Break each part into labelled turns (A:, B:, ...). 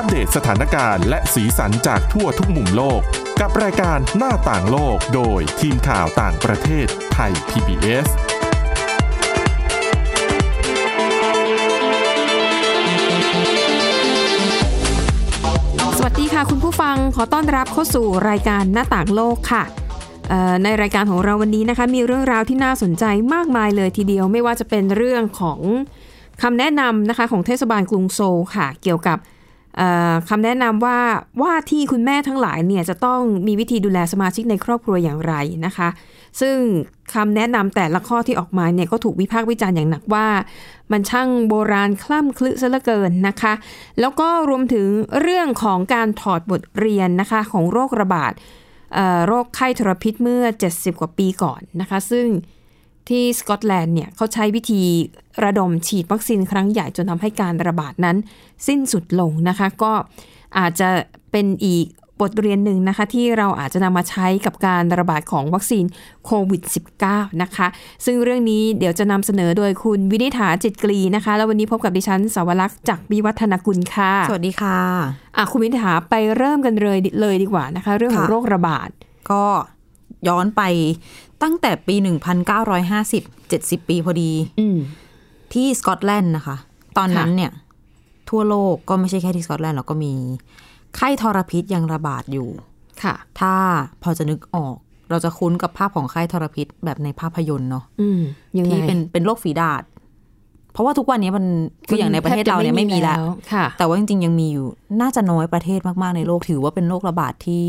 A: อัปเดตสถานการณ์และสีสันจากทั่วทุกมุมโลก กับรายการหน้าต่างโลกโดยทีมข่าวต่างประเทศไทย PBS
B: สวัสดีค่ะคุณผู้ฟังขอต้อนรับเข้าสู่รายการหน้าต่างโลกค่ะในรายการของเราวันนี้นะคะมีเรื่องราวที่น่าสนใจมากมายเลยทีเดียวไม่ว่าจะเป็นเรื่องของคำแนะนำนะคะของเทศบาลกรุงโซลค่ะ เกี่ยวกับ คำแนะนำว่าว่าที่คุณแม่ทั้งหลายเนี่ยจะต้องมีวิธีดูแลสมาชิกในครอบครัวอย่างไรนะคะ ซึ่งคำแนะนำแต่ละข้อที่ออกมาเนี่ยก็ถูกวิพากษ์วิจารณ์อย่างหนักว่า มันช่างโบราณคล่ำคลึซะเหลือเกินนะคะ แล้วก็รวมถึงเรื่องของการถอดบทเรียนนะคะของโรคระบาดโรคไข้ทรพิษเมื่อ 70 กว่าปีก่อนนะคะ ซึ่ง ที่สกอตแลนด์เนี่ยเขาใช้วิธีระดมฉีดวัคซีนครั้งใหญ่จนทำให้การระบาดนั้นสิ้นสุดลงนะคะ ก็อาจจะเป็นอีกบทเรียนหนึ่งนะคะ ที่เราอาจจะนำมาใช้กับการระบาดของวัคซีนโควิด -19 นะคะ ซึ่งเรื่องนี้เดี๋ยวจะนำเสนอโดยคุณวินิษฐาจิตกรีนะคะ แล้ววันนี้พบกับดิฉันสาวรักษ์จากวิวัฒนกุลค่ะ
C: สวัสดีค่ะ
B: อะคุณวินิษฐาไปเริ่มกันเลยเลยดีกว่านะคะ เรื่องของ
C: ค่ะ
B: โรคระบาด
C: ก็ย้อนไป ตั้งแต่ปี 1950 70 ปีพอดี
B: อืม
C: ที่สกอตแลนด์นะคะ ตอนนั้น
B: ค่ะ
C: เนี่ย ทั่วโลกก็ไม่ใช่แค่ที่สกอตแลนด์หรอกก็มี ไข้ทรพิษยังระบาดอยู่
B: ค่ะ
C: ถ้าพอจะนึกออก เราจะคุ้นกับภาพของไข้ทรพิษแบบในภาพยนตร์เนาะ
B: อืมยังไง
C: ที่เป็นเป็นโรคฝีดาษเพราะว่าทุกวันนี้มันคืออย่างในประเทศเราเนี่ยไม่มีแล้ว
B: ค่ะ
C: แต่ว่าจริงๆยังมีอยู่ น่าจะน้อยประเทศมากๆในโลกถือว่าเป็นโรคระบาดที่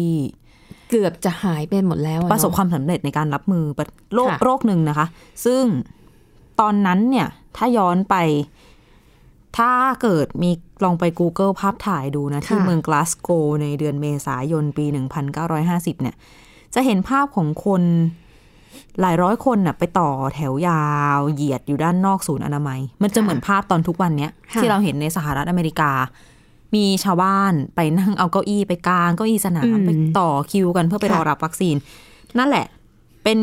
B: เกือบจะหายไปหมดแล้วอ
C: ประสบ
B: เนอ
C: ความสำเร็จในการรับมือปะโรค
B: ค่ะ
C: โรคหนึ่งนะคะ ซึ่งตอนนั้นเนี่ย ถ้าย้อนไป ถ้าเกิดมีลองไป Google ภาพถ่ายดูนะ ที่เมืองกลาสโกในเดือนเมษายนปี 1950 เนี่ย จะเห็นภาพของคนหลายร้อยคนน่ะไปต่อแถวยาวเหยียดอยู่ด้านนอกศูนย์อนามัย มันจะเหมือนภาพตอนทุกวันเนี้ย
B: ค่ะ
C: ที่เราเห็นในสหรัฐอเมริกา มีชาวบ้านไปนั่งเอาเก้าอี้ไปกลางเก้าอี้สนามไปต่อคิวกันเพื่อไปรอรับวัคซีน นั่นแหละ เป็น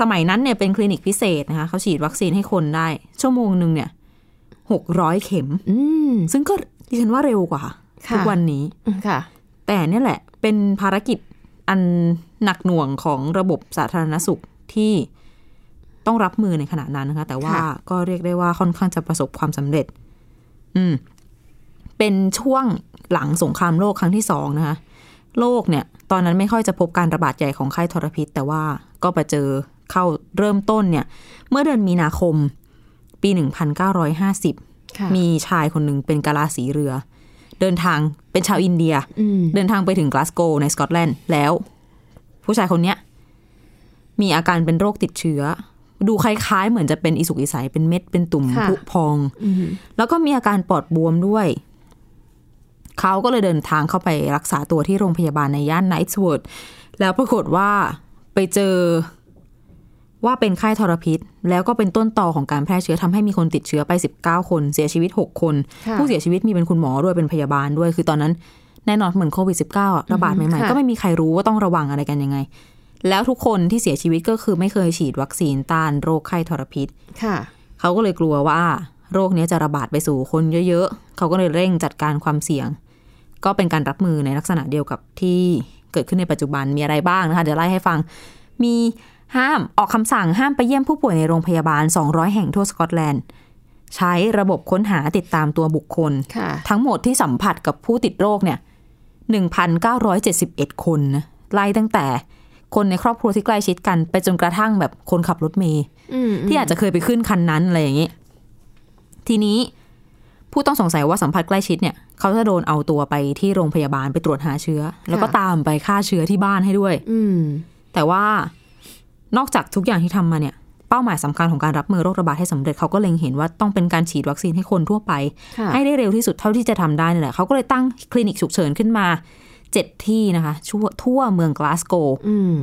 C: สมัยนั้นเนี่ยเป็นคลินิกพิเศษนะคะเขาฉีดวัคซีนให้คนได้ ชั่วโมงหนึ่งเนี่ยหกร้อยเข็ม
B: อืม
C: ซึ่งก็ดิฉันว่าเร็วกว่า
B: ค่ะ
C: ทุกวันนี้
B: ค่ะ
C: แต่เนี่ยแหละ เป็นภารกิจอันหนักหน่วงของระบบสาธารณสุขที่ต้องรับมือในขณะนั้นนะคะ แต่ว่า
B: ค่ะ
C: ก็เรียกได้ว่าค่อนข้างจะประสบความสำเร็จ อืม เป็นช่วงหลังสงครามโลกครั้งที่สองนะคะ โลกเนี่ย ตอนนั้นไม่ค่อยจะพบการระบาดใหญ่ของไข้ทรพิษ แต่ว่าก็ไปเจอเข้าเริ่มต้นเนี่ย เมื่อเดือนมีนาคม ปี 1950
B: ค่ะ
C: มีชายคนหนึ่งเป็นกะลาสีเรือ เดินทางเป็นชาวอินเดีย
B: อืม
C: เดินทางไปถึงกลาสโกในสกอตแลนด์แล้ว ผู้ชายคนเนี้ยมีอาการเป็นโรคติดเชื้อ ดูคล้ายๆ เหมือนจะเป็นอีสุกอีใสเป็นเม็ดเป็นตุ่ม
B: ค่ะ
C: ผุพอง
B: อืม
C: แล้วก็มีอาการปอดบวมด้วย เขาก็เลยเดินทางเข้าไปรักษาตัวที่โรงพยาบาลในย่านไนท์สเวิร์ดแล้วปรากฏว่าไปเจอว่าเป็นไข้ทรพิษ แล้วก็เป็นต้นตอของการแพร่เชื้อทำให้มีคนติดเชื้อไป 19 คน เสียชีวิต 6 คน
B: ค่ะ
C: ผู้เสียชีวิตมีเป็นคุณหมอด้วยเป็นพยาบาลด้วยคือตอนนั้นแน่นอนเหมือนโควิด -19 อะระบาดใหม่
B: ค่ะ
C: ๆก็ไม่มีใครรู้ว่าต้องระวังอะไรกันยังไง แล้วทุกคนที่เสียชีวิตก็คือไม่เคยฉีดวัคซีนต้านโรคไข้ทรพิษ
B: ค่ะ
C: เขาก็เลยกลัวว่า โรคนี้จะระบาดไปสู่คนเยอะๆ เขาก็เลยเร่งจัดการความเสี่ยง ก็เป็นการรับมือในลักษณะเดียวกับที่เกิดขึ้นในปัจจุบันมีอะไรบ้างนะคะ เดี๋ยวไล่ให้ฟังมีห้ามออกคำสั่งห้ามไปเยี่ยมผู้ป่วยในโรงพยาบาล 200 แห่งทั่วสกอตแลนด์ ใช้ระบบค้นหาติดตามตัวบุคคล
B: ค่ะ
C: ทั้งหมดที่สัมผัสกับผู้ติดโรคเนี่ย1,971 คนนะไล่ตั้งแต่คนในครอบครัวที่ใกล้ชิดกัน ไปจนกระทั่งแบบคนขับรถเมย์
B: อืม
C: ที่อาจจะเคยไปขึ้นคันนั้นอะไรอย่างนี้ ทีนี้ ผู้ต้องสงสัยว่าสัมผัสใกล้ชิดเนี่ยเขาจะโดนเอาตัวไปที่โรงพยาบาลไปตรวจหาเชื้อ แล้วก็ตามไปฆ่าเชื้อที่บ้านให้ด้วย
B: อืม
C: แต่ว่านอกจากทุกอย่างที่ทำมาเนี่ย เป้าหมายสำคัญของการรับมือโรคระบาดให้สำเร็จเขาก็เล็งเห็นว่าต้องเป็นการฉีดวัคซีนให้คนทั่วไป
B: ค่ะ
C: ให้ได้เร็วที่สุดเท่าที่จะทำได้นี่แหละเขาก็เลยตั้งคลินิกฉุกเฉินขึ้นมาเจ็ดที่นะคะทั่วทั่วเมืองกลาสโก
B: อืม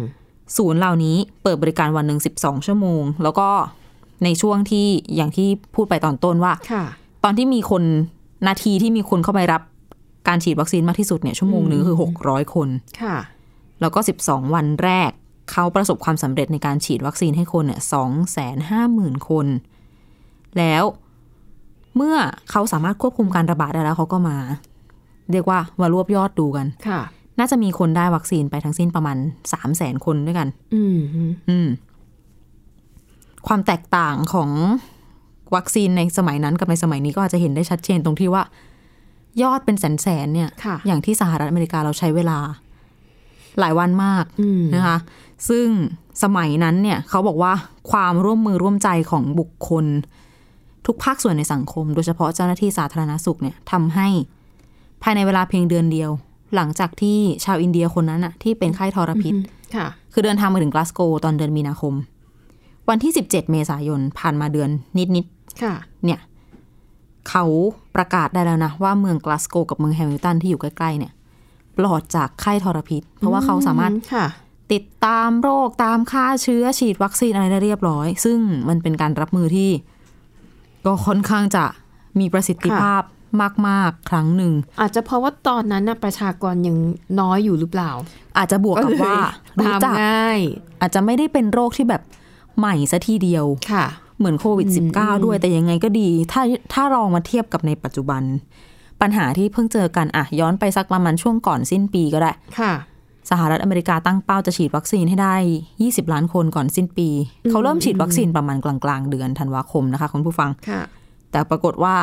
C: ศูนย์เหล่านี้เปิดบริการวันหนึ่ง12ชั่วโมง แล้วก็ในช่วงที่อย่างที่พูดไปตอนต้นว่า
B: ค่ะ
C: ตอนที่มีคนนาทีที่มีคนเข้าไปรับการฉีดวัคซีนมากที่สุดเนี่ยชั่วโมงหนึ่งคือ600คน
B: ค่ะ
C: แล้วก็12วันแรกเขาประสบความสำเร็จในการฉีดวัคซีนให้คนเนี่ยสองแสนห้าหมื่นคน แล้วเมื่อเขาสามารถควบคุมการระบาดได้แล้วเขาก็มา เรียกว่ามารวบยอดดูกัน
B: ค่ะ
C: น่าจะมีคนได้วัคซีนไปทั้งสิ้นประมาณสามแสนคนด้วยกัน
B: อืม
C: อืมความแตกต่างของ วัคซีนในสมัยนั้นกับในสมัยนี้ก็อาจจะเห็นได้ชัดเจนตรงที่ว่า ยอดเป็นแสนๆเนี่ย
B: ค่ะ
C: อย่างที่สหรัฐอเมริกาเราใช้เวลา หลายวันมาก
B: อืม
C: นะคะ ซึ่งสมัยนั้นเนี่ยเขาบอกว่าความร่วมมือร่วมใจของบุคคล ทุกภาคส่วนในสังคม โดยเฉพาะเจ้าหน้าที่สาธารณสุขเนี่ยทำให้ภายในเวลาเพียงเดือนเดียว หลังจากที่ชาวอินเดียคนนั้นอะที่เป็นไข้ทรพิษ
B: ค่ะ
C: คือเดินทางมาถึงกลาสโกว์ตอนเดือนมีนาคม วันที่ 17 เมษายนผ่านมาเดือนนิด
B: ค่ะ
C: ๆ เนี่ยเขาประกาศได้แล้วนะ ว่าเมืองกลาสโกว์กับเมืองแฮมิลตันที่อยู่ใกล้ๆเนี่ย ปลอดจากไข้ทรพิษ เพราะว่าเขาสามารถ
B: ค่ะ
C: ติดตามโรคตามค่าเชื้อฉีดวัคซีนอะไรได้เรียบร้อย ซึ่งมันเป็นการรับมือที่ ก็ค่อนข้างจะมีประสิทธิภาพมาก ๆ ครั้งหนึ่ง
B: อาจจะเพราะว่าตอนนั้นนะประชากรยังน้อยอยู่หรือเปล่า
C: อาจจะบวกกับว่า
B: ตา
C: รู้
B: ม
C: จัก
B: ง่าย
C: อาจจะไม่ได้เป็นโรคที่แบบใหม่ซะทีเดียว
B: ค่ะ
C: เหมือนโควิด -19 ด้วยแต่ยังไงก็ดี ถ้าถ้าลองมาเทียบกับในปัจจุบัน ปัญหาที่เพิ่งเจอกันอะย้อนไปสักประมาณช่วงก่อนสิ้นปีก็ได้
B: ค่ะ
C: สหรัฐอเมริกาตั้งเป้าจะฉีดวัคซีนให้ได้ 20 ล้านคนก่อนสิ้นปี เขาเริ่มฉีดวัคซีนประมาณกลางๆ เดือนธันวาคมนะคะคุณผู้ฟัง
B: ค่ะ
C: แต่ปรากฏว่า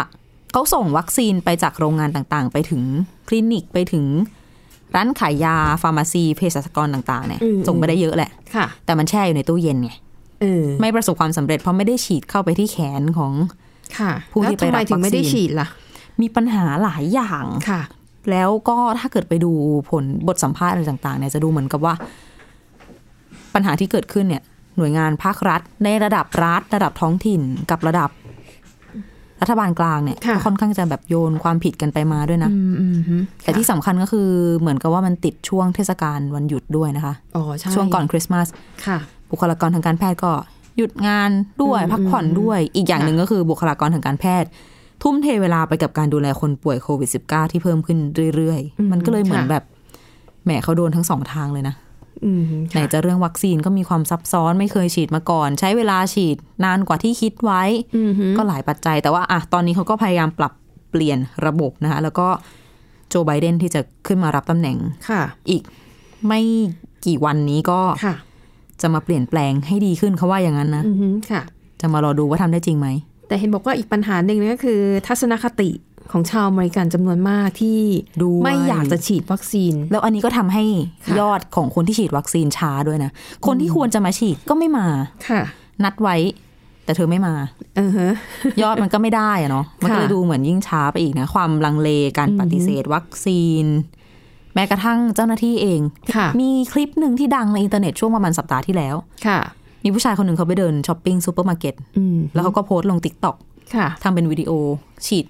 C: เขาส่งวัคซีนไปจากโรงงานต่างๆ ไปถึงคลินิกไปถึงร้านขายยา ฟาร์มาซีเภสัชกรต่างๆเนี่ย
B: อืม
C: ส่งไปได้เยอะแหละ
B: ค่ะ
C: แต่มันแช่อยู่ในตู้เย็นไง
B: เออ
C: ไม่ประสบความสำเร็จเพราะไม่ได้ฉีดเข้าไปที่แขนของ
B: ค่ะ
C: ผู้ที่
B: แล้วทำไม
C: ไปรับ
B: ถึงไม่ได้
C: วัคซีน
B: ฉีดล่ะ
C: มีปัญหาหลายอย่าง
B: ค่ะ
C: แล้วก็ถ้าเกิดไปดูผลบทสัมภาษณ์อะไรต่าง ๆ เนี่ยจะดูเหมือนกับว่า ปัญหาที่เกิดขึ้นเนี่ย หน่วยงานภาครัฐ ในระดับรัฐ ระดับท้องถิ่นกับระดับ รัฐบาลกลางเนี่ย
B: ค่ะ
C: ก็ค่อนข้างจะแบบโยนความผิดกันไปมาด้วยนะ
B: อืมอืมฮึ
C: แต่ที่สำคัญก็คือเหมือนกับว่ามันติดช่วงเทศกาลวันหยุดด้วยนะคะ
B: อ๋อใช่
C: ช่วงก่อนคริสต์มาส
B: ค่ะ
C: บุคลากรทางการแพทย์ก็หยุดงานด้วย
B: อืม
C: พักผ่อนด้วย อีกอย่าง
B: ค่ะ
C: หนึ่งก็คือบุคลากรทางการแพทย์ ทุ่มเทเวลาไปกับการดูแลคนป่วยโควิด -19 ที่เพิ่มขึ้นเรื่อยๆ มันก็เลยเหมือนแบบแหมเขาโดนทั้งสองทางเลยนะ
B: อืม
C: ไหนจะเรื่องวัคซีนก็มีความซับซ้อนไม่เคยฉีดมาก่อน ใช้เวลาฉีดนานกว่าที่คิดไว้
B: อืมฮึ
C: ก็หลายปัจจัย แต่ว่าอะตอนนี้เขาก็พยายามปรับเปลี่ยนระบบนะคะ แล้วก็โจไบเดนที่จะขึ้นมารับตำแหน่ง
B: ค่ะ
C: อีกไม่กี่วันนี้ก็
B: ค่ะ
C: จะมาเปลี่ยนแปลงให้ดีขึ้นเขาว่าอย่างนั้นนะ
B: อืมฮึค่ะ
C: จะมารอดูว่าทำได้จริงไหม
B: แต่เห็นบอกว่าอีกปัญหาหนึ่งก็คือ ทัศนคติของชาวอเมริกันจำนวนมากที่
C: ด้วย
B: ไม่อยากจะฉีดวัคซีน
C: แล้วอันนี้ก็ทำให้
B: ค่ะ
C: ยอดของคนที่ฉีดวัคซีนช้าด้วยนะ คนที่ควรจะมาฉีดก็ไม่มา
B: ค่ะ
C: นัดไว้ แต่เธอไม่มา
B: เออฮะ
C: ยอดมันก็ไม่ได้อะเนาะมันก็เลย
B: ค่ะ
C: ดูเหมือนยิ่งช้าไปอีกนะ ความลังเลการปฏิเสธวัคซีน แม้กระทั่งเจ้าหน้าที่เอง
B: ค่ะ
C: มีคลิปหนึ่งที่ดังในอินเทอร์เน็ตช่วงประมาณสัปดาห์ที่แล้ว
B: ค่ะ
C: มีผู้ชายคนหนึ่งเขาไปเดินช้อปปิ้งซูเปอร์มาร์เก็ต
B: อืม
C: แล้วเขาก็โพสต์ลงติ๊กต็อก
B: ค่ะ
C: ทำเป็นวิดีโอฉีด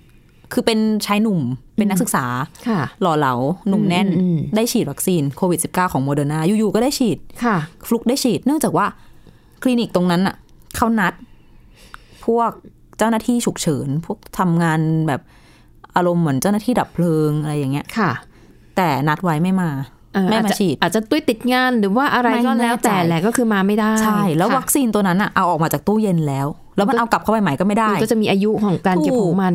C: คือเป็นชายหนุ่ม เป็นนักศึกษา
B: ค่ะ
C: หล่อเหลา หนุ่มแน่น
B: อืมอืม
C: ได้ฉีดวัคซีนโควิด -19 ของโมเดอร์นาอยู่ๆก็ได้ฉีด
B: ค่ะ
C: ฟลุกได้ฉีด เนื่องจากว่าคลินิกตรงนั้นอะเขานัด พวกเจ้าหน้าที่ฉุกเฉิน พวกทำงานแบบอารมณ์เหมือนเจ้าหน้าที่ดับเพลิงอะไรอย่างเงี้ย
B: ค่ะ
C: แต่นัดไว้ไม่มา
B: เอ่อ
C: ไม่
B: อาจ
C: มา
B: จะ
C: ฉีด
B: อาจจะตุ้ยติดงานหรือว่าอะไร
C: ไม่
B: ก็แล้วแต่
C: แน่ใจ
B: แหละก็คือมาไม่ได้
C: ใช่ แล้ว
B: ค่ะ
C: วัคซีนตัวนั้นอะเอาออกมาจากตู้เย็นแล้ว แล้วมันเอากลับเข้าไปใหม่ก็ไม่ได้
B: มันก็จะมีอายุของการเก็บ
C: ถูก
B: ของมัน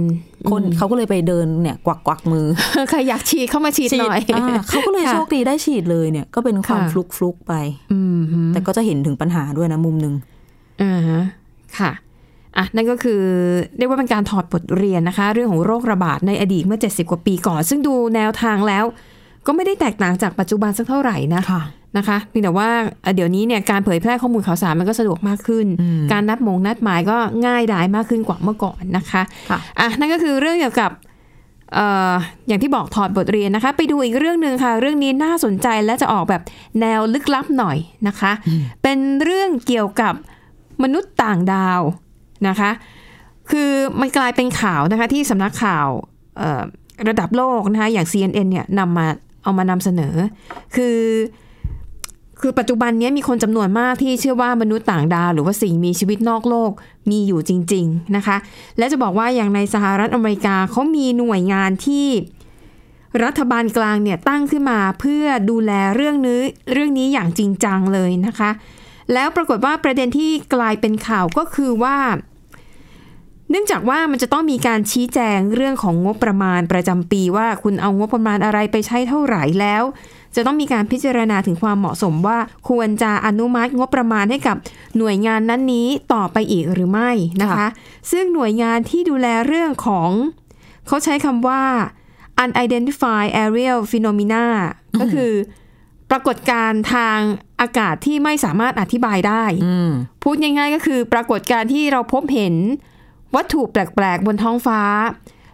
C: คนเขาก็เลยไปเดินเนี่ยกวักกวักมือ
B: ใครอยากฉีดเข้ามาฉีดหน่อยา
C: เขาก็เลย
B: ค่ะ
C: โชคดีได้ฉีดเลยเนี่ยก็เป็นความ
B: ค่ะ
C: ฟลุกฟลุกๆไป
B: อืมฮึ
C: แต่ก็จะเห็นถึงปัญหาด้วยนะมุมหนึ่ง
B: อ่าฮะค่ะอะนั่นก็คือเรียกว่าเป็นการถอดบทเรียนนะคะ เรื่องของโรคระบาดในอดีตเมื่อ 70 กว่าปีก่อน ซึ่งดูแนวทางแล้ว ก็ไม่ได้แตกต่างจากปัจจุบันสักเท่าไหร่นะ
C: ค่ะ
B: นะคะเพียงแต่ว่าเอ่อเดี๋ยวนี้เนี่ยการเผยแพร่ข้อมูลข่าวสารมันก็สะดวกมากขึ้น
C: อืม
B: การนัดหมงนัดหมายก็ง่ายดายมากขึ้นกว่าเมื่อก่อนนะคะ
C: ค่ะ
B: อะนั่นก็คือเรื่องเกี่ยวกับเอ่ออย่างที่บอกถอดบทเรียนนะคะ ไปดูอีกเรื่องหนึ่งค่ะ เรื่องนี้น่าสนใจและจะออกแบบแนวลึกลับหน่อยนะคะ เป็นเรื่องเกี่ยวกับมนุษย์ต่างดาวนะคะ คือมันกลายเป็นข่าวนะคะที่สำนักข่าวเอ่อระดับโลกนะคะอย่าง CNN เนี่ยนำมา เอามานำเสนอ คือคือปัจจุบันนี้มีคนจำนวนมากที่เชื่อว่ามนุษย์ต่างดาว หรือว่าสิ่งมีชีวิตนอกโลกมีอยู่จริง ๆนะคะ และจะบอกว่าอย่างในสหรัฐอเมริกาเขามีหน่วยงานที่รัฐบาลกลางเนี่ยตั้งขึ้นมาเพื่อดูแลเรื่องนี้เรื่องนี้อย่างจริงจังเลยนะคะ แล้วปรากฏว่าประเด็นที่กลายเป็นข่าวก็คือว่า เนื่องจากว่ามันจะต้องมีการชี้แจงเรื่องของงบประมาณประจำปีว่าคุณเอางบประมาณอะไรไปใช้เท่าไหร่แล้ว จะต้องมีการพิจารณาถึงความเหมาะสมว่าควรจะอนุมัติงบประมาณให้กับหน่วยงานนั้นนี้ต่อไปอีกหรือไม่นะคะ
C: ค่ะ
B: ซึ่งหน่วยงานที่ดูแลเรื่องของ เขาใช้คำว่า unidentified aerial phenomena ก็คือปรากฏการณ์ทางอากาศที่ไม่สามารถอธิบายได้
C: อืม
B: พูดง่ายๆก็คือปรากฏการณ์ที่เราพบเห็น วัตถุแปลกๆบนท้องฟ้า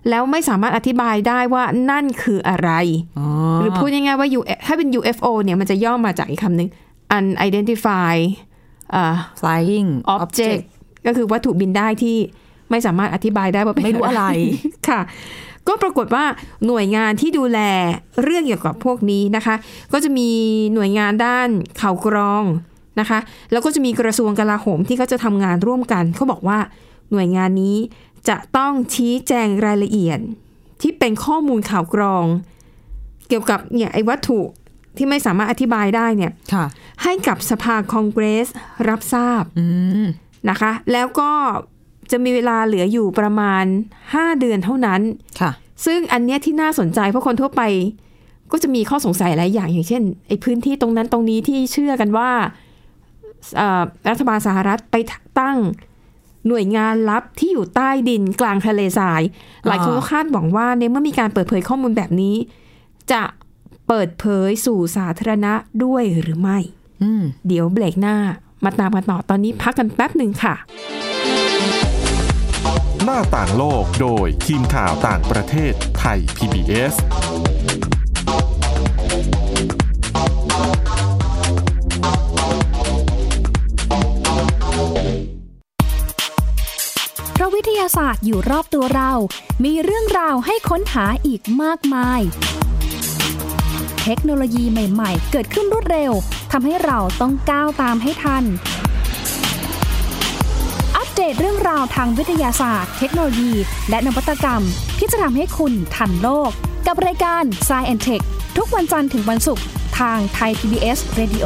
B: แล้วไม่สามารถอธิบายได้ว่านั่นคืออะไร
C: อ๋อ
B: หรือพูดง่ายๆว่า U- ถ้าเป็น UFO เนี่ยมันจะย่อมาจากอีกคำหนึ่ง unidentified อ่า
C: flying
B: object ก็คือวัตถุบินได้ที่ไม่สามารถอธิบายได้ว่าเป็น
C: ไม่รู้อะไร
B: ค่ะ ก็ปรากฏว่าหน่วยงานที่ดูแลเรื่องเกี่ยวกับพวกนี้นะคะ ก็จะมีหน่วยงานด้านข่าวกรองนะคะ แล้วก็จะมีกระทรวงกลาโหมที่เขาจะทำงานร่วมกันเขาบอกว่า หน่วยงานนี้จะต้องชี้แจงรายละเอียด ที่เป็นข้อมูลข่าวกรอง เกี่ยวกับเนี่ยไอ้วัตถุที่ไม่สามารถอธิบายได้เนี่ย
C: ค่ะ
B: ให้กับสภาคองเกรสรับทราบ
C: อืม
B: นะคะ แล้วก็จะมีเวลาเหลืออยู่ประมาณ 5 เดือนเท่านั้น
C: ค่ะ
B: ซึ่งอันเนี้ยที่น่าสนใจเพราะคนทั่วไป ก็จะมีข้อสงสัยหลายอย่างอย่างเช่นไอ้พื้นที่ตรงนั้นตรงนี้ที่เชื่อกันว่าเอ่อรัฐบาลสหรัฐไปตั้ง หน่วยงานลับที่อยู่ใต้ดินกลางทะเลทราย หลายคนก็คาดหวังว่าในเมื่อมีการเปิดเผยข้อมูลแบบนี้ จะเปิดเผยสู่สาธารณะด้วยหรือไม่
C: อืม
B: เดี๋ยวเบรกหน้า มาตามกันต่อตอนนี้พักกันแป๊บหนึ่งค่ะ
A: หน้าต่างโลกโดยทีมข่าวต่างประเทศไทย PBS
D: ศาสตร์อยู่รอบตัวเรา มีเรื่องราวให้ค้นหาอีกมากมาย เทคโนโลยีใหม่ ๆ เกิดขึ้นรวดเร็วทำให้เราต้องก้าวตามให้ทัน อัปเดตเรื่องราวทางวิทยาศาสตร์ เทคโนโลยี และนวัตกรรมที่จะทำให้คุณทันโลก กับรายการ s c i e n t e c h ทุกวันจันทร์ถึงวันศุกร์ทางไทย PBS Radio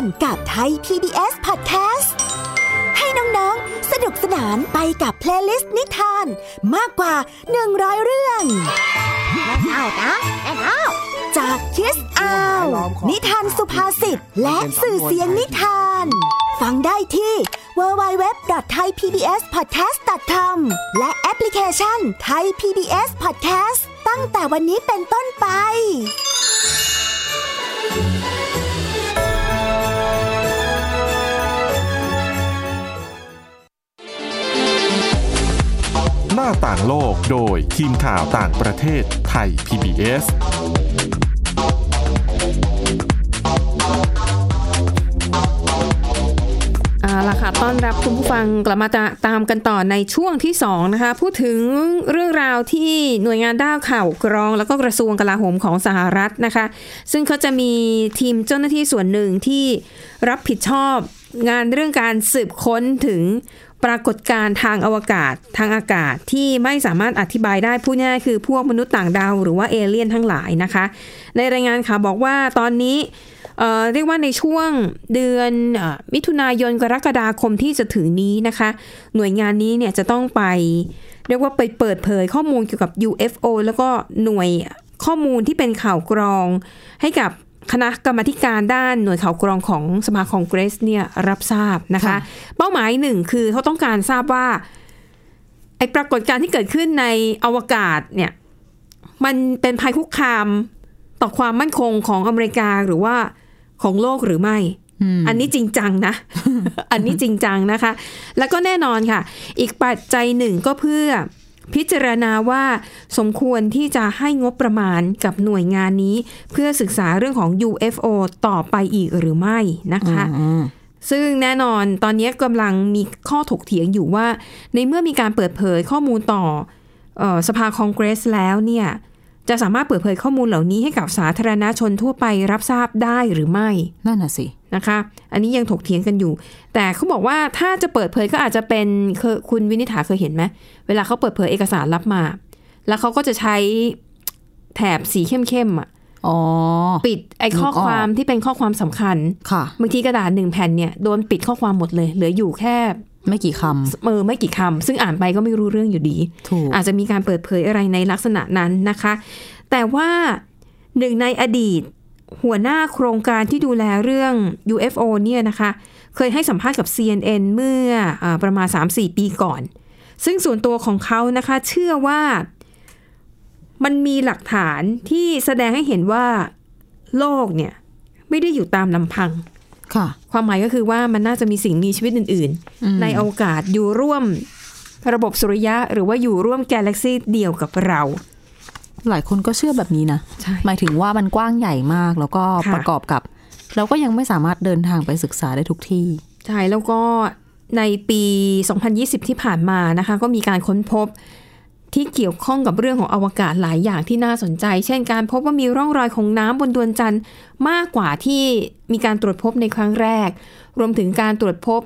E: ตนาการกับไทย PBS Podcast ให้น้องๆ สนุกสนานไปกับ playlist นิทาน มากกว่า 100 เรื่องแม่เท่านะแม่เท่าจากคิสอาว นิทานสุภาษิตและสื่อเสียงนิทาน ฟังได้ที่ www.thaipbspodcast.com และแอปพลิเคชัน Thai PBS Podcast ตั้งแต่วันนี้เป็นต้นไป
A: น้าต่างโลกโดยทีมข่าวต่างประเทศไทย PBS
B: เอาละค่ะต้อนรับคุณผู้ฟังกลับมาตาตามกันต่อในช่วงที่2นะคะพูดถึงเรื่องราวที่หน่วยงานด้านข่าวกรอง แล้วก็กระทรวงกลาโหมของสหรัฐนะคะ ซึ่งเขาจะมีทีมเจ้าหน้าที่ส่วนหนึ่งที่รับผิดชอบงานเรื่องการสืบค้นถึง ปรากฏการณ์ทางอวกาศทางอากาศที่ไม่สามารถอธิบายได้พูดง่ายคือพวกมนุษย์ต่างดาวหรือว่าเอเลี่ยนทั้งหลายนะคะ ในรายงานข่าวบอกว่าตอนนี้เเรียกว่าในช่วงเดือนอมิถุนายนกรกฎาคมที่จะถึงนี้นะคะ หน่วยงานนี้เนี่ยจะต้องไป เรียกว่าไปเปิดเผยข้อมูลเกี่ยวกับ UFO แล้วก็หน่วยข้อมูลที่เป็นข่าวกรองให้กับ คณะกรรมาธิการด้านหน่วยข่าวกรองของสภาคองเกรสเนี่ยรับทราบนะคะ
C: ค่ะ
B: เป้าหมายหนึ่งคือเขาต้องการทราบว่าไอปรากฏการณ์ที่เกิดขึ้นในอวกาศเนี่ยมันเป็นภัยคุกคามต่อความมั่นคงของอเมริกาหรือว่าของโลกหรือไม่
C: ม
B: อันนี้จริงจังนะ อันนี้จริงจังนะคะ แล้วก็แน่นอนค่ะ อีกปัจจัยหนึ่งก็เพื่อ พิจารณาว่าสมควรที่จะให้งบประมาณกับหน่วยงานนี้ เพื่อศึกษาเรื่องของ UFO ต่อไปอีกหรือไม่นะคะ
C: อืม
B: ซึ่งแน่นอนตอนนี้กำลังมีข้อถกเถียงอยู่ว่า ในเมื่อมีการเปิดเผยข้อมูลต่อเออสภาคองเกรสแล้วเนี่ย จะสามารถเปิดเผยข้อมูลเหล่านี้ให้กับสาธารณชนทั่วไปรับทราบได้หรือไม่
C: นั่นน่ะสิ
B: นะคะ อันนี้ยังถกเถียงกันอยู่ แต่เขาบอกว่าถ้าจะเปิดเผยก็อาจจะเป็นเคยคุณวินิษฐาเคยเห็นไหมเวลาเขาเปิดเผยเอกสารรับมา แล้วเขาก็จะใช้แถบสีเข้มๆอะ
C: อ๋อ
B: ปิดไอ้ข้อ
C: นึกออก
B: ความที่เป็นข้อความสำคัญ
C: ค่ะ
B: บางทีกระดาษหนึ่งแผ่นเนี่ยโดนปิดข้อความหมดเลย เหลืออยู่แค่
C: ไม่กี่ค
B: เออไม่กี่คำซึ่งอ่านไปก็ไม่รู้เรื่องอยู่ดีำ
C: ถูก
B: อาจจะมีการเปิดเผยอะไรในลักษณะนั้นนะคะ แต่ว่าหนึ่งในอดีต หัวหน้าโครงการที่ดูแลเรื่อง UFO เนี่ยนะคะ เคยให้สัมภาษณ์กับ CNN เมื่ออาประมาณ 3-4 ปีก่อน ซึ่งส่วนตัวของเขานะคะเชื่อว่ามันมีหลักฐานที่แสดงให้เห็นว่าโลกเนี่ย ไม่ได้อยู่ตามลำพัง
C: ค่ะ
B: ความหมายก็คือว่ามันน่าจะมีสิ่งมีชีวิตอื่น ๆ ในอวกาศอยู่ร่วมระบบสุริยะ หรือว่าอยู่ร่วมกาแล็กซีเดียวกับเรา
C: หลายคนก็เชื่อแบบนี้นะ
B: ใช่
C: หมายถึงว่ามันกว้างใหญ่มาก แล้วก็
B: ค่ะ
C: ประกอบกับ เราก็ยังไม่สามารถเดินทางไปศึกษาได้ทุกที่
B: ใช่ แล้วก็ในปี 2020 ที่ผ่านมานะคะ ก็มีการค้นพบ ที่เกี่ยวข้องกับเรื่องของอวกาศหลายอย่างที่น่าสนใจ เช่นการพบว่ามีร่องรอยของน้ำบนดวงจันทร์มากกว่าที่มีการตรวจพบในครั้งแรก รวมถึงการตรวจพบ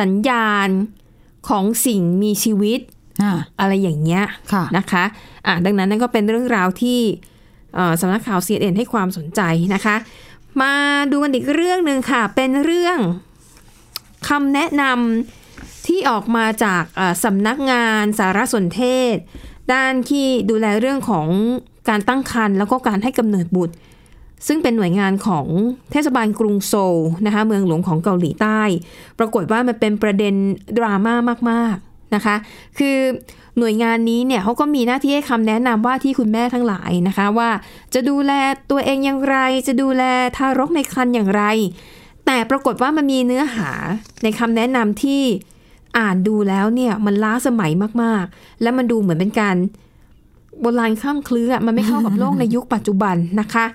B: สัญญาณของสิ่งมีชีวิต
C: อ่า
B: อะไรอย่างเงี้ย
C: ค่ะ
B: นะคะอะดังนั้นนั่นก็เป็นเรื่องราวที่เอ่อสำนักข่าว CNN ให้ความสนใจนะคะ มาดูกันอีกเรื่องหนึ่งค่ะ เป็นเรื่องคำแนะนำ ที่ออกมาจากสำนักงานสารสนเทศ ด้านที่ดูแลเรื่องของการตั้งครรภ์แล้วก็การให้กำเนิดบุตร ซึ่งเป็นหน่วยงานของเทศบาลกรุงโซลนะคะเมืองหลวงของเกาหลีใต้ ปรากฏว่ามันเป็นประเด็นดราม่ามากๆนะคะ คือหน่วยงานนี้เนี่ยเขาก็มีหน้าที่ให้คำแนะนำว่าที่คุณแม่ทั้งหลายนะคะว่าจะดูแลตัวเองอย่างไร จะดูแลทารกในครรภ์อย่างไร แต่ปรากฏว่ามันมีเนื้อหาในคำแนะนำที่ อ่านดูแล้วเนี่ยมันล้าสมัยมากๆ และมันดูเหมือนเป็นการโบราณข้ามคลืออมันไม่เข้ากับโลกในยุคปัจจุบันนะคะ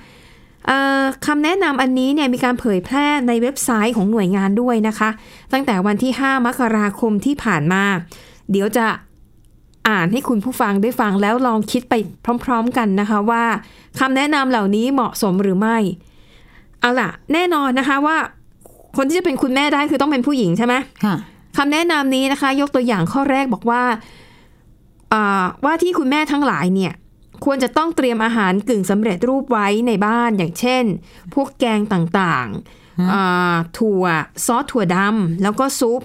B: คำแนะนำอันนี้เนี่ยมีการเผยแพร่ในเว็บไซต์ของหน่วยงานด้วยนะคะ ตั้งแต่วันที่ 5 มกราคมที่ผ่านมา เดี๋ยวจะอ่านให้คุณผู้ฟังได้ฟังแล้วลองคิดไปพร้อม ๆ กันนะคะว่าคำแนะนำเหล่านี้เหมาะสมหรือไม่ เอาล่ะ แน่นอนนะคะว่า คนที่จะเป็นคุณแม่ได้คือต้องเป็นผู้หญิงใช่ไหม
C: ค่ะ
B: คำแนะนำนี้นะคะ ยกตัวอย่างข้อแรกบอกว่าอ่าว่าที่คุณแม่ทั้งหลายเนี่ยควรจะต้องเตรียมอาหารกึ่งสำเร็จรูปไว้ในบ้านอย่างเช่น พวกแกงต่างๆอ่าถั่วซอสถั่วดำแล้วก็ซุป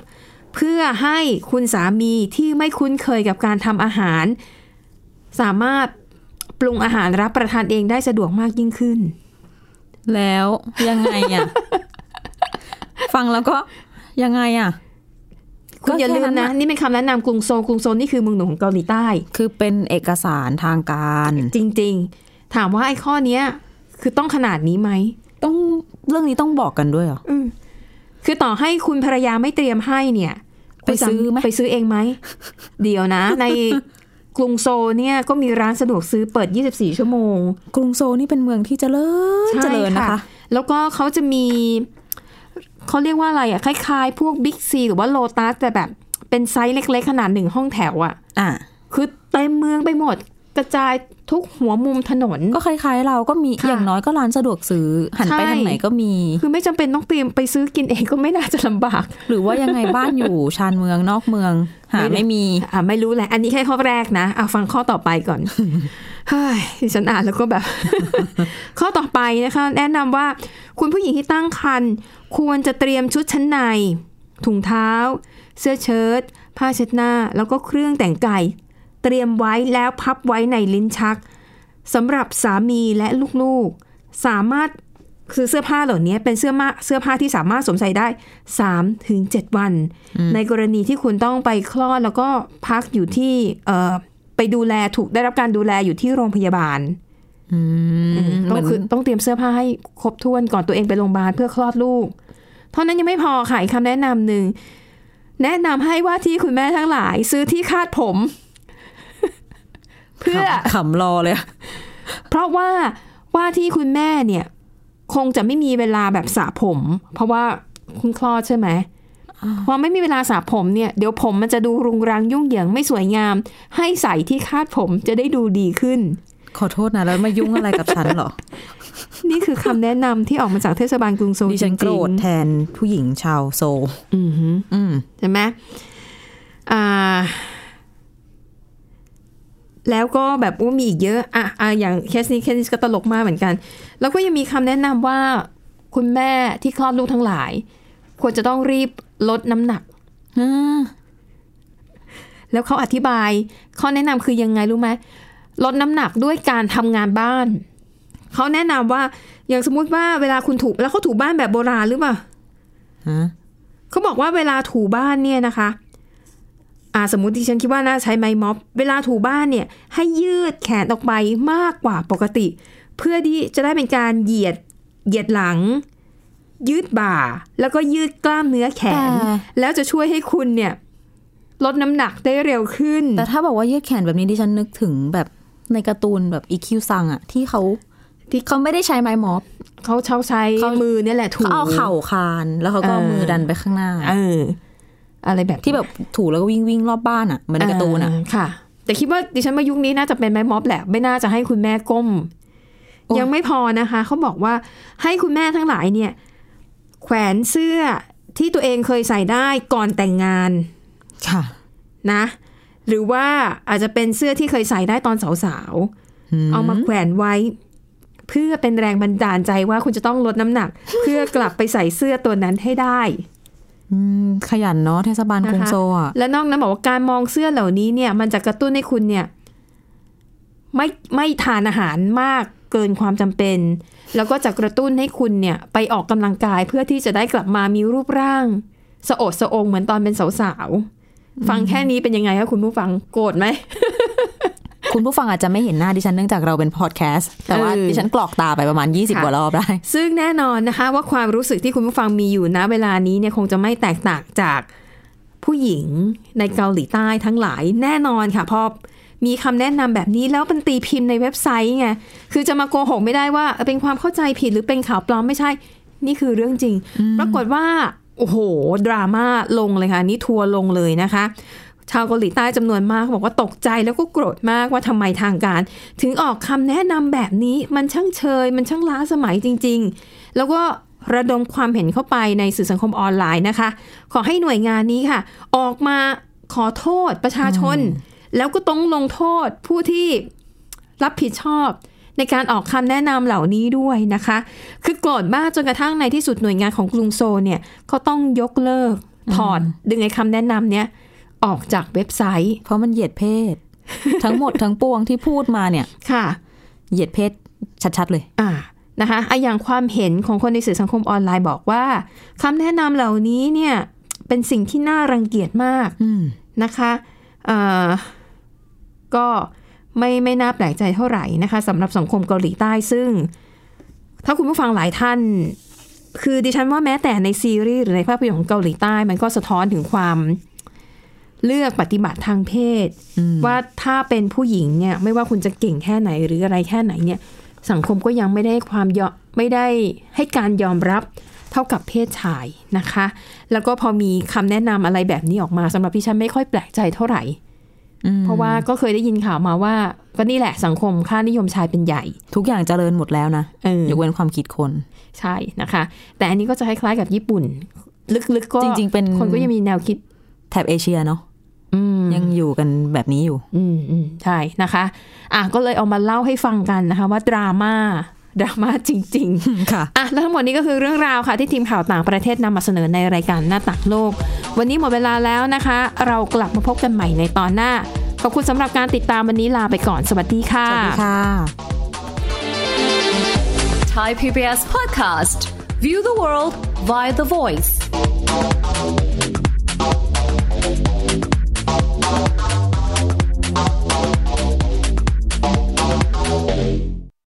B: เพื่อให้คุณสามีที่ไม่คุ้นเคยกับการทำอาหาร สามารถปรุงอาหารรับประทานเองได้สะดวกมากยิ่งขึ้น
C: แล้วยังไงอะ ฟังแล้วก็ยังไงอะ
B: คุณอย่าลืมนะ นี่เป็นคำแนะนำกรุงโซลกรุงโซลนี่คือเมืองหลวงของเกาหลีใต้
C: คือเป็นเอกสารทางการ
B: จริง ๆ ถามว่าไอ้ข้อเนี้ย คือต้องขนาดนี้ไหม
C: ต้องเรื่องนี้ต้องบอกกันด้วยเหรอ
B: อืมคือต่อให้คุณภรรยาไม่เตรียมให้เนี่ย
C: ไปซื้อไหม
B: ไปซื้อเองไหม เดี๋ยวนะ ในกรุงโซลเนี่ยก็มีร้านสะดวกซื้อเปิด 24 ชั่วโมง
C: กรุงโซลนี่เป็นเมืองที่เจริญเจริญนะคะ
B: แล้วก็เขาจะมี เขาเรียกว่าอะไรอะคล้ายๆ พวกบิ๊กซีหรือว่าโลตัสแต่แบบเป็นไซส์เล็ก ๆ ขนาดหนึ่งห้องแถวอะ
C: อะ
B: คือเต็มเมืองไปหมดกระจายทุกหัวมุมถนน
C: ก็คล้าย ๆ เราก็มี
B: ค่ะ
C: อย่างน้อยก็ร้านสะดวกซื้อ หันไป
B: ใช่
C: ทางไหนก็มี
B: คือไม่จำเป็นต้องเตรียมไปซื้อกินเองก็ไม่น่าจะลำบาก
C: หรือว่ายังไงบ้านอยู่ ชานเมืองนอกเมือง หา
B: ไม่ได้
C: ไม่มี
B: อ่าไม่รู้แหละ อันนี้แค่ข้อแรกนะเอาฟังข้อต่อไปก่อนเฮ้ย ดิฉันอ่านแล้วก็แบบ ข้อต่อไปนะคะ แนะนำว่าคุณผู้หญิงที่ตั้งครรภ์ควรจะเตรียมชุดชั้นใน ถุงเท้า เสื้อเชิ้ตผ้าเช็ดหน้า แล้วก็เครื่องแต่งกายเตรียมไว้แล้วพับไว้ในลิ้นชักสำหรับสามีและลูกๆ สามารถคือเสื้อผ้าเหล่านี้เป็นเสื้อมาเสื้อผ้าที่สามารถสวมใส่ได้3ถึง7วัน ในกรณีที่คุณต้องไปคลอดแล้วก็พักอยู่ที่เอ่อ ไปดูแลถูกได้รับการดูแลอยู่ที่โรงพยาบาล
C: อืม
B: ต้
C: เห
B: อ
C: มื
B: ง
C: อน
B: คือต้องเตรียมเสื้อผ้าให้ครบถ้วนก่อนตัวเองไปโรงพยาบาลเพื่อคลอดลูก เท่านั้นยังไม่พอค่ะอีกคำแนะนำหนึ่งแนะนำให้ว่าที่คุณแม่ทั้งหลาย ซื้อที่คาดผม เพื่อ
C: ขำรอเลยอะ
B: เพราะว่าว่าที่คุณแม่เนี่ย คงจะไม่มีเวลาแบบสระผม เพราะว่าคุณคลอดใช่ไหม พอไม่มีเวลาสระผมเนี่ยเดี๋ยวผมมันจะดูรุงรังยุ่งเหยิงไม่สวยงาม ให้ใส่ที่คาดผมจะได้ดูดีขึ้น
C: ขอโทษนะแล้วมายุ่งอะไรกับฉันเหรอ
B: นี่คือคำแนะนำที่ออกมาจากเทศบาลกรุงโซล
C: ดิฉันโกรธ
B: จงๆ
C: แทนผู้หญิงชาวโซล
B: อือหือ
C: อืม
B: ใช่ไหมอ่าแล้วก็แบบว่ามีอีกเยอะอะอะอย่างเคสนี้เคสนี้ก็ตลกมากเหมือนกัน แล้วก็ยังมีคำแนะนำว่าคุณแม่ที่คลอดลูกทั้งหลาย ควรจะต้องรีบลดน้ำหนัก แล้วเขาอธิบาย ข้อแนะนำคือยังไงรู้ไหมลดน้ำหนักด้วยการทำงานบ้าน เขาแนะนำว่า อย่างสมมุติว่าเวลาคุณถูแล้วเขาถูบ้านแบบโบราณหรือเปล่า
C: ฮะ
B: เขาบอกว่าเวลาถูบ้านเนี่ยนะคะอ่าสมมติที่ฉันคิดว่าน่าใช้ไม้ม็อบ เวลาถูบ้านเนี่ย ให้ยืดแขนออกไปมากกว่าปกติ เพื่อที่จะได้เป็นการเหยียดเหยียดหลัง ยืดบ่า แล้วก็ยืดกล้ามเนื้อแขน แล้วจะช่วยให้คุณเนี่ย ลดน้ำหนักได้เร็วขึ้น
C: แต่ถ้าบอกว่ายืดแขนแบบนี้ดิฉันนึกถึงแบบในการ์ตูนแบบอีคิวซังอะที่เขาที่เขาไม่ได้ใช้ไม้ม็อบ
B: เขาเช่าใช้
C: เขา
B: มือเนี่ยแหละถู
C: เขาเอาเข่าคาน แล้วเขาก็เอามือดันไปข้างหน้า
B: เอออะไรแบบ
C: ที่แบบถูแล้วก็วิ่งวิ่งรอบบ้านอะเหมือนในการ์ตูนอะา
B: ค่ะ แต่คิดว่าดิฉันว่ายุคนี้น่าจะเป็นไม้ม็อบแหละไม่น่าจะให้คุณแม่ก้ม ยังไม่พอนะคะ เขาบอกว่าให้คุณแม่ทั้งหลายเนี่ย แขวนเสื้อที่ตัวเองเคยใส่ได้ก่อนแต่งงาน
C: ค่ะ
B: นะ หรือว่าอาจจะเป็นเสื้อที่เคยใส่ได้ตอนสาวๆ เอามาแขวนไว้ เพื่อเป็นแรงบันดาลใจว่าคุณจะต้องลดน้ำหนัก เพื่อกลับไปใส่เสื้อตัวนั้นให้ได้
C: อืมขยันเนาะเทศบาลกรุงโซลอะ
B: และนอกนั้นบอกว่าการมองเสื้อเหล่านี้เนี่ย มันจะกระตุ้นให้คุณเนี่ย ไม่ไม่ทานอาหารมาก เกินความจำเป็น แล้วก็จะกระตุ้นให้คุณเนี่ยไปออกกำลังกายเพื่อที่จะได้กลับมามีรูปร่าง สะโอดสะองเหมือนตอนเป็นสาวๆฟังแค่นี้เป็นยังไงคะคุณผู้ฟังโกรธไหม
C: คุณผู้ฟังอาจจะไม่เห็นหน้าดิฉันเนื่องจากเราเป็นพอดแคสต์แต่ว่า
B: เออ
C: ดิฉันกรอกตาไปประมาณ 20
B: ค่ะ
C: กว่ารอบได้
B: ซึ่งแน่นอนนะคะ ว่าความรู้สึกที่คุณผู้ฟังมีอยู่นะเวลานี้เนี่ยคงจะไม่แตกต่างจากผู้หญิงในเกาหลีใต้ทั้งหลายแน่นอนค่ะเพอ มีคำแนะนำแบบนี้แล้วเป็นตีพิมพ์ในเว็บไซต์ไงคือจะมาโกหกไม่ได้ว่าเออเป็นความเข้าใจผิดหรือเป็นข่าวปลอมไม่ใช่ นี่คือเรื่องจริง ปรากฏว่าโอ้โห ดราม่าลงเลยค่ะ นี่ทัวร์ลงเลยนะคะ ชาวเกาหลีใต้จำนวนมากบอกว่าตกใจแล้วก็โกรธมากว่าทำไมทางการ ถึงออกคำแนะนำแบบนี้มันช่างเชย มันช่างล้าสมัยจริง ๆ แล้วก็ระดมความเห็นเข้าไปในสื่อสังคมออนไลน์นะคะ ขอให้หน่วยงานนี้ค่ะ ออกมาขอโทษประชาชน แล้วก็ต้องลงโทษผู้ที่รับผิดชอบในการออกคำแนะนำเหล่านี้ด้วยนะคะ คือโกรธมากจนกระทั่งในที่สุดหน่วยงานของกรุงโซลเนี่ยเขาต้องยกเลิกถอดดึงไอ้คำแนะนำเนี้ยออกจากเว็บไซต์
C: เพราะมันเหยียดเพศ ทั้งหมดทั้งปวงที่พูดมาเนี่ย
B: ค่ะ
C: เหยียดเพศชัดๆเลย
B: อ่านะคะอะอย่างความเห็นของคนในสื่อสังคมออนไลน์บอกว่าคำแนะนำเหล่านี้เนี่ยเป็นสิ่งที่น่ารังเกียจมาก
C: อืม
B: นะคะเอ่อ ก็ไม่ไม่น่าแปลกใจเท่าไหร่นะคะสำหรับสังคมเกาหลีใต้ซึ่ง ถ้าคุณผู้ฟังหลายท่าน คือดิฉันว่าแม้แต่ในซีรีส์หรือในภาพยนตร์ของเกาหลีใต้ มันก็สะท้อนถึงความเลือกปฏิบัติทางเพศ ว่าถ้าเป็นผู้หญิงเนี่ย ไม่ว่าคุณจะเก่งแค่ไหนหรืออะไรแค่ไหนเนี่ย สังคมก็ยังไม่ได้ความยอมไม่ได้ให้การยอมรับเท่ากับเพศชายนะคะ แล้วก็พอมีคำแนะนำอะไรแบบนี้ออกมาสำหรับดิฉันไม่ค่อยแปลกใจเท่าไหร่ เพราะว่าก็เคยได้ยินข่าวมาว่า ก็นี่แหละสังคมค่านิยมชายเป็นใหญ่
C: ทุกอย่างเจริญหมดแล้วนะ
B: เออ
C: ยกเว้นความคิดคน
B: ใช่นะคะ แต่อันนี้ก็จะคล้ายๆกับญี่ปุ่น ลึกๆก็
C: จริงๆเป็น
B: คนก็ยังมีแนวคิด
C: แถบเอเชียเนาะ
B: อืม
C: ยังอยู่กันแบบนี้อยู่
B: อืมอืมใช่นะคะ อะก็เลยเอามาเล่าให้ฟังกันนะคะ ว่าดราม่า ดราม่าจริง ๆ
C: ค่ะ
B: อะแล้วทั้งหมดนี้ก็คือเรื่องราวค่ะ ที่ทีมข่าวต่างประเทศนำมาเสนอในรายการหน้าต่างโลก วันนี้หมดเวลาแล้วนะคะ เรากลับมาพบกันใหม่ในตอนหน้า ขอบคุณสำหรับการติดตามวันนี้ลาไปก่อน สวัสดีค่ะ
C: สวัสดีค่ะ
F: Thai PBS podcast. View the world via the voice.